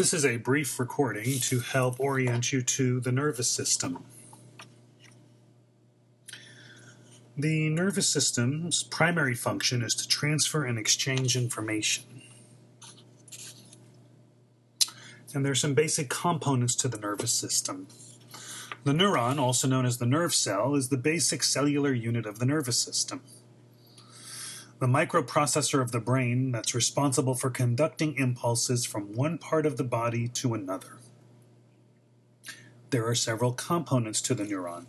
This is a brief recording to help orient you to the nervous system. The nervous system's primary function is to transfer and exchange information. And there are some basic components to the nervous system. The neuron, also known as the nerve cell, is the basic cellular unit of the nervous system the microprocessor of the brain that's responsible for conducting impulses from one part of the body to another. There are several components to the neuron.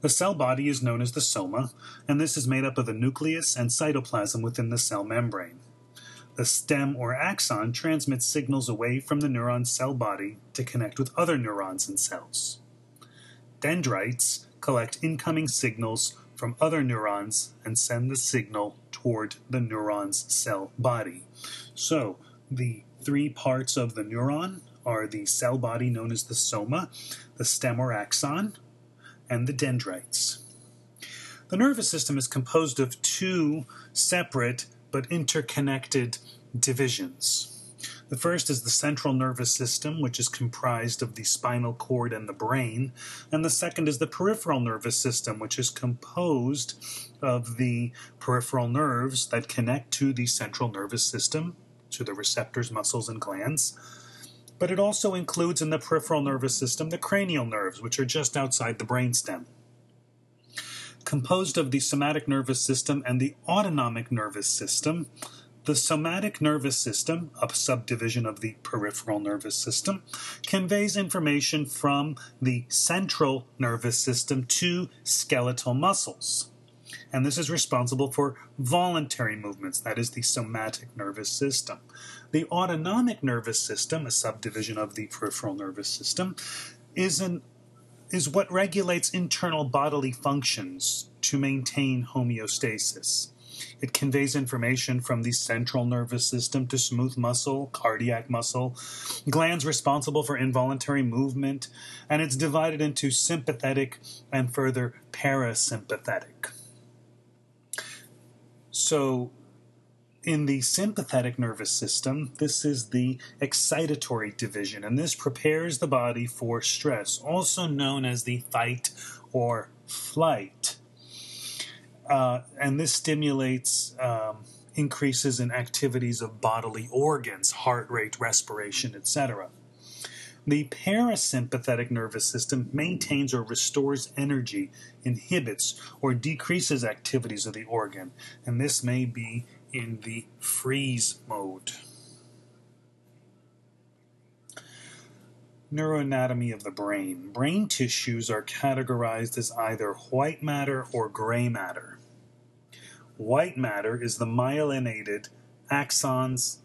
The cell body is known as the soma, and this is made up of the nucleus and cytoplasm within the cell membrane. The stem or axon transmits signals away from the neuron cell body to connect with other neurons and cells. Dendrites collect incoming signals from other neurons and send the signal toward the neuron's cell body. So, the three parts of the neuron are the cell body known as the soma, the stem or axon, and the dendrites. The nervous system is composed of two separate but interconnected divisions. The first is the central nervous system, which is comprised of the spinal cord and the brain. And the second is the peripheral nervous system, which is composed of the peripheral nerves that connect to the central nervous system, to the receptors, muscles, and glands. But it also includes in the peripheral nervous system the cranial nerves, which are just outside the brainstem composed of the somatic nervous system and the autonomic nervous system. The somatic nervous system, a subdivision of the peripheral nervous system, conveys information from the central nervous system to skeletal muscles. And this is responsible for voluntary movements, that is, the somatic nervous system. The autonomic nervous system, a subdivision of the peripheral nervous system, is an is what regulates internal bodily functions to maintain homeostasis. It conveys information from the central nervous system to smooth muscle, cardiac muscle, glands responsible for involuntary movement, and it's divided into sympathetic and further parasympathetic. So, in the sympathetic nervous system, this is the excitatory division, and this prepares the body for stress, also known as the fight or flight uh, and this stimulates um, increases in activities of bodily organs, heart rate, respiration, etc. The parasympathetic nervous system maintains or restores energy, inhibits or decreases activities of the organ, and this may be in the freeze mode. Neuroanatomy of the brain. Brain tissues are categorized as either white matter or gray matter. White matter is the myelinated axons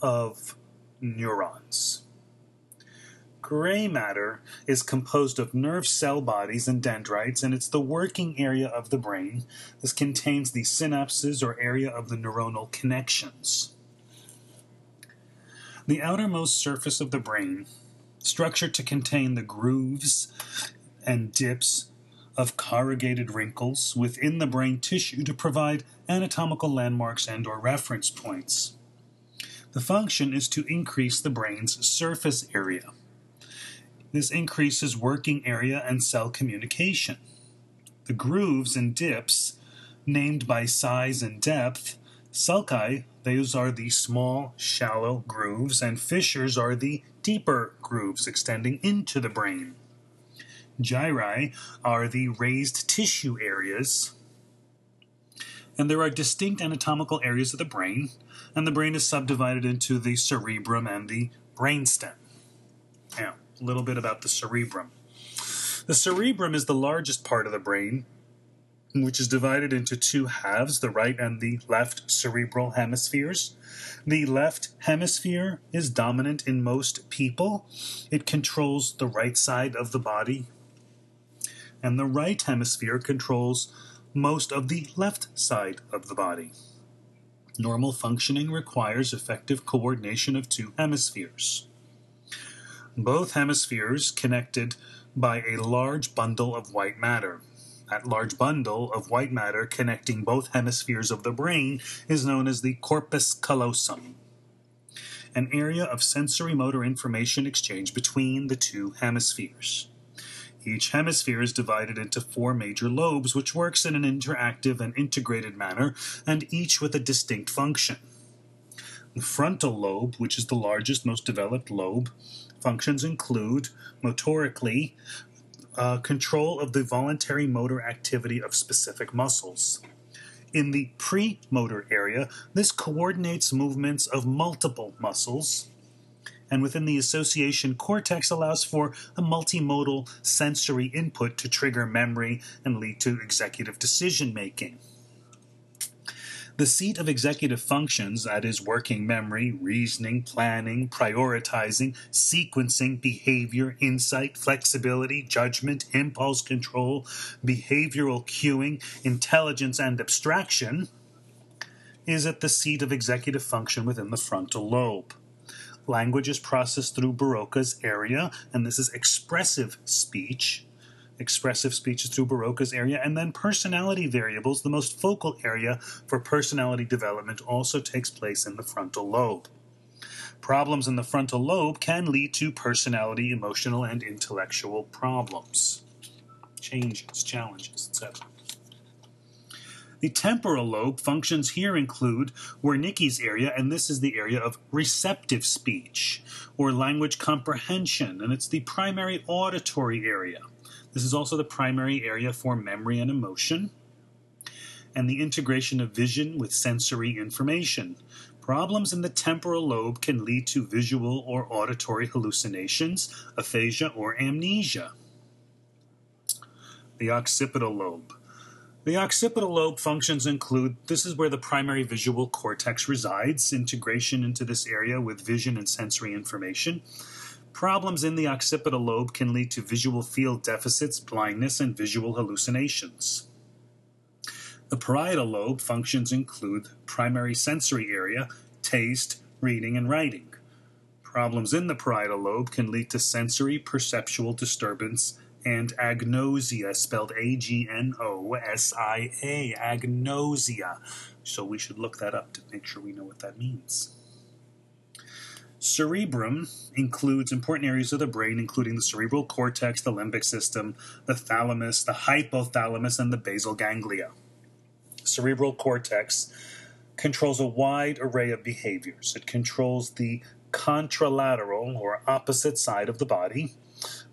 of neurons. Gray matter is composed of nerve cell bodies and dendrites, and it's the working area of the brain. This contains the synapses or area of the neuronal connections. The outermost surface of the brain structured to contain the grooves and dips of corrugated wrinkles within the brain tissue to provide anatomical landmarks and or reference points. The function is to increase the brain's surface area. This increases working area and cell communication. The grooves and dips, named by size and depth, sulci, those are the small, shallow grooves, and fissures are the deeper grooves extending into the brain. Gyri are the raised tissue areas. And there are distinct anatomical areas of the brain, and the brain is subdivided into the cerebrum and the brainstem. Now, a little bit about the cerebrum. The cerebrum is the largest part of the brain, which is divided into two halves, the right and the left cerebral hemispheres. The left hemisphere is dominant in most people. It controls the right side of the body, and the right hemisphere controls most of the left side of the body. Normal functioning requires effective coordination of two hemispheres. Both hemispheres connected by a large bundle of white matter. That large bundle of white matter connecting both hemispheres of the brain is known as the corpus callosum. an area of sensory motor information exchange between the two hemispheres. Each hemisphere is divided into four major lobes, which works in an interactive and integrated manner, and each with a distinct function. The frontal lobe, which is the largest, most developed lobe, functions include motorically uh, control of the voluntary motor activity of specific muscles. In the premotor area, this coordinates movements of multiple muscles, and within the association cortex allows for a multimodal sensory input to trigger memory and lead to executive decision making. The seat of executive functions, that is, working memory, reasoning, planning, prioritizing, sequencing, behavior, insight, flexibility, judgment, impulse control, behavioral cueing, intelligence, and abstraction, is at the seat of executive function within the frontal lobe. Language is processed through Broca's area, and this is expressive speech expressive speeches through Broca's area, and then personality variables, the most focal area for personality development, also takes place in the frontal lobe. Problems in the frontal lobe can lead to personality, emotional, and intellectual problems, changes, challenges, etc. The temporal lobe functions here include Wernicke's area, and this is the area of receptive speech or language comprehension, and it's the primary auditory area. This is also the primary area for memory and emotion, and the integration of vision with sensory information. Problems in the temporal lobe can lead to visual or auditory hallucinations, aphasia, or amnesia. The occipital lobe. The occipital lobe functions include this is where the primary visual cortex resides, integration into this area with vision and sensory information. Problems in the occipital lobe can lead to visual field deficits, blindness, and visual hallucinations. The parietal lobe functions include primary sensory area, taste, reading, and writing. Problems in the parietal lobe can lead to sensory perceptual disturbance and agnosia, spelled A G N O S I A, agnosia. So we should look that up to make sure we know what that means. Cerebrum includes important areas of the brain, including the cerebral cortex, the limbic system, the thalamus, the hypothalamus, and the basal ganglia. Cerebral cortex controls a wide array of behaviors. It controls the contralateral or opposite side of the body.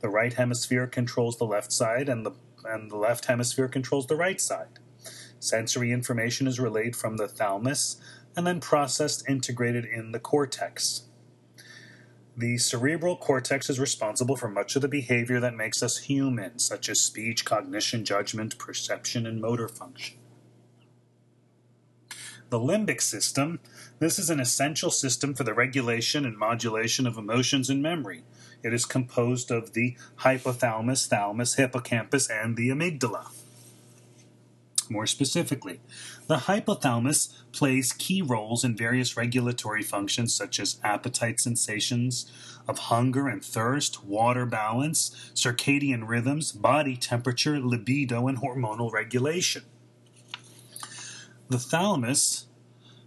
The right hemisphere controls the left side, and the, and the left hemisphere controls the right side. Sensory information is relayed from the thalamus and then processed integrated in the cortex. The cerebral cortex is responsible for much of the behavior that makes us human, such as speech, cognition, judgment, perception, and motor function. The limbic system, this is an essential system for the regulation and modulation of emotions and memory. It is composed of the hypothalamus, thalamus, hippocampus, and the amygdala. More specifically, the hypothalamus plays key roles in various regulatory functions such as appetite sensations of hunger and thirst, water balance, circadian rhythms, body temperature, libido, and hormonal regulation. The thalamus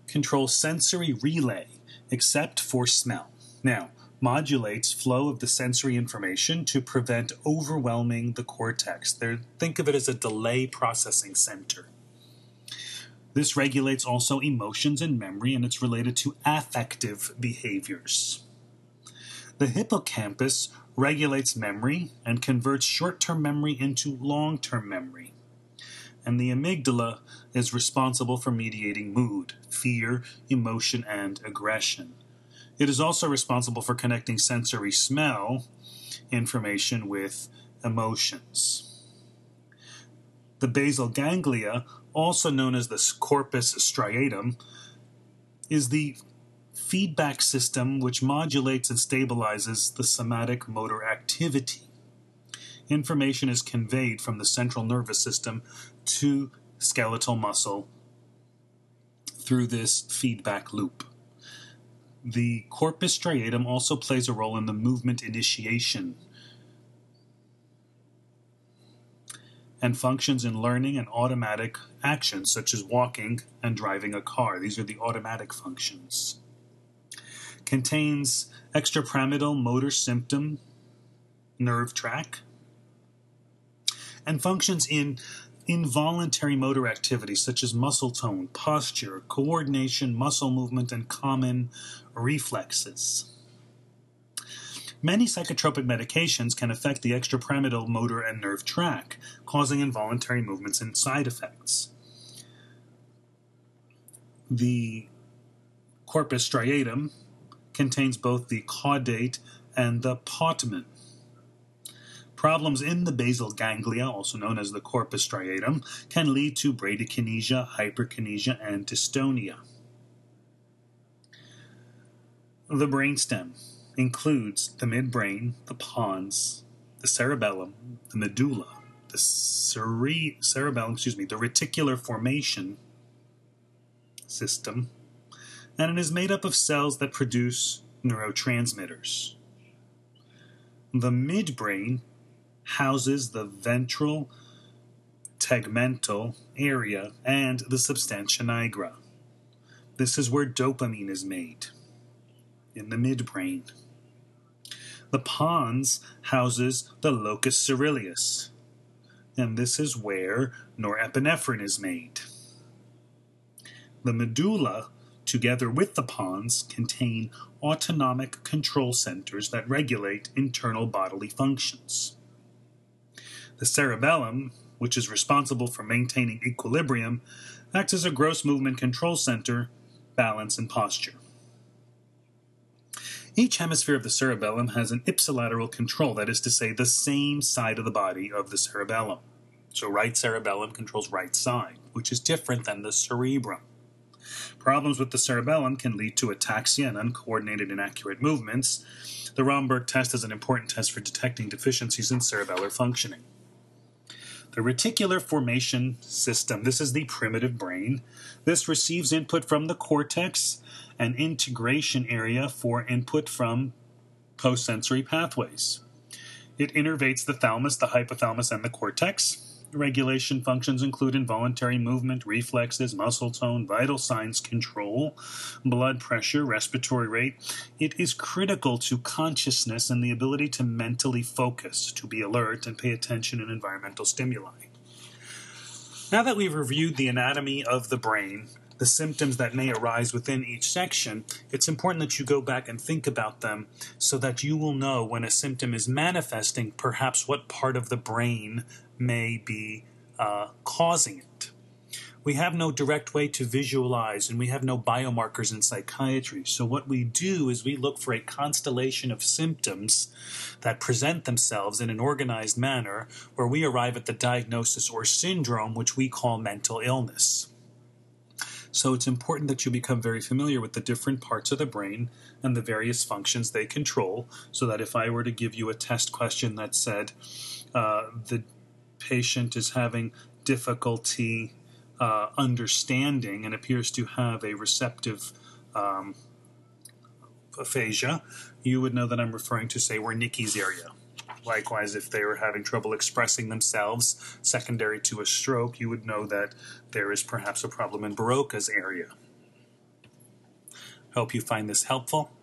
controls sensory relay, except for smell. Now, modulates flow of the sensory information to prevent overwhelming the cortex. They're, think of it as a delay processing center. This regulates also emotions and memory, and it's related to affective behaviors. The hippocampus regulates memory and converts short term memory into long term memory. And the amygdala is responsible for mediating mood, fear, emotion, and aggression. It is also responsible for connecting sensory smell information with emotions. The basal ganglia, also known as the corpus striatum, is the feedback system which modulates and stabilizes the somatic motor activity. Information is conveyed from the central nervous system to skeletal muscle through this feedback loop. The corpus striatum also plays a role in the movement initiation and functions in learning and automatic actions such as walking and driving a car. These are the automatic functions. contains extrapyramidal motor symptom nerve tract, and functions in involuntary motor activities such as muscle tone, posture, coordination, muscle movement, and common reflexes. Many psychotropic medications can affect the extrapyramidal motor and nerve tract, causing involuntary movements and side effects. The corpus striatum contains both the caudate and the putamen. Problems in the basal ganglia, also known as the corpus striatum, can lead to bradykinesia, hyperkinesia, and dystonia. The brainstem includes the midbrain, the pons, the cerebellum, the medulla, the cere- cerebellum, excuse me, the reticular formation system, and it is made up of cells that produce neurotransmitters. The midbrain houses the ventral tegmental area and the substantia nigra. This is where dopamine is made in the midbrain. The pons houses the locus coeruleus, and this is where norepinephrine is made. The medulla, together with the pons, contain autonomic control centers that regulate internal bodily functions. The cerebellum, which is responsible for maintaining equilibrium, acts as a gross movement control center, balance, and posture. Each hemisphere of the cerebellum has an ipsilateral control, that is to say, the same side of the body of the cerebellum. So, right cerebellum controls right side, which is different than the cerebrum. Problems with the cerebellum can lead to ataxia and uncoordinated inaccurate movements. The Romberg test is an important test for detecting deficiencies in cerebellar functioning. The reticular formation system, this is the primitive brain. This receives input from the cortex an integration area for input from postsensory pathways. It innervates the thalamus, the hypothalamus, and the cortex. Regulation functions include involuntary movement, reflexes, muscle tone, vital signs control, blood pressure, respiratory rate. It is critical to consciousness and the ability to mentally focus, to be alert, and pay attention in environmental stimuli. Now that we've reviewed the anatomy of the brain, the symptoms that may arise within each section, it's important that you go back and think about them so that you will know when a symptom is manifesting, perhaps what part of the brain may be uh, causing it. We have no direct way to visualize, and we have no biomarkers in psychiatry. So, what we do is we look for a constellation of symptoms that present themselves in an organized manner where we arrive at the diagnosis or syndrome, which we call mental illness. So it's important that you become very familiar with the different parts of the brain and the various functions they control, so that if I were to give you a test question that said uh, the patient is having difficulty uh, understanding and appears to have a receptive um, aphasia, you would know that I'm referring to, say, Wernicke's area. Likewise, if they were having trouble expressing themselves secondary to a stroke, you would know that there is perhaps a problem in Broca's area. Hope you find this helpful.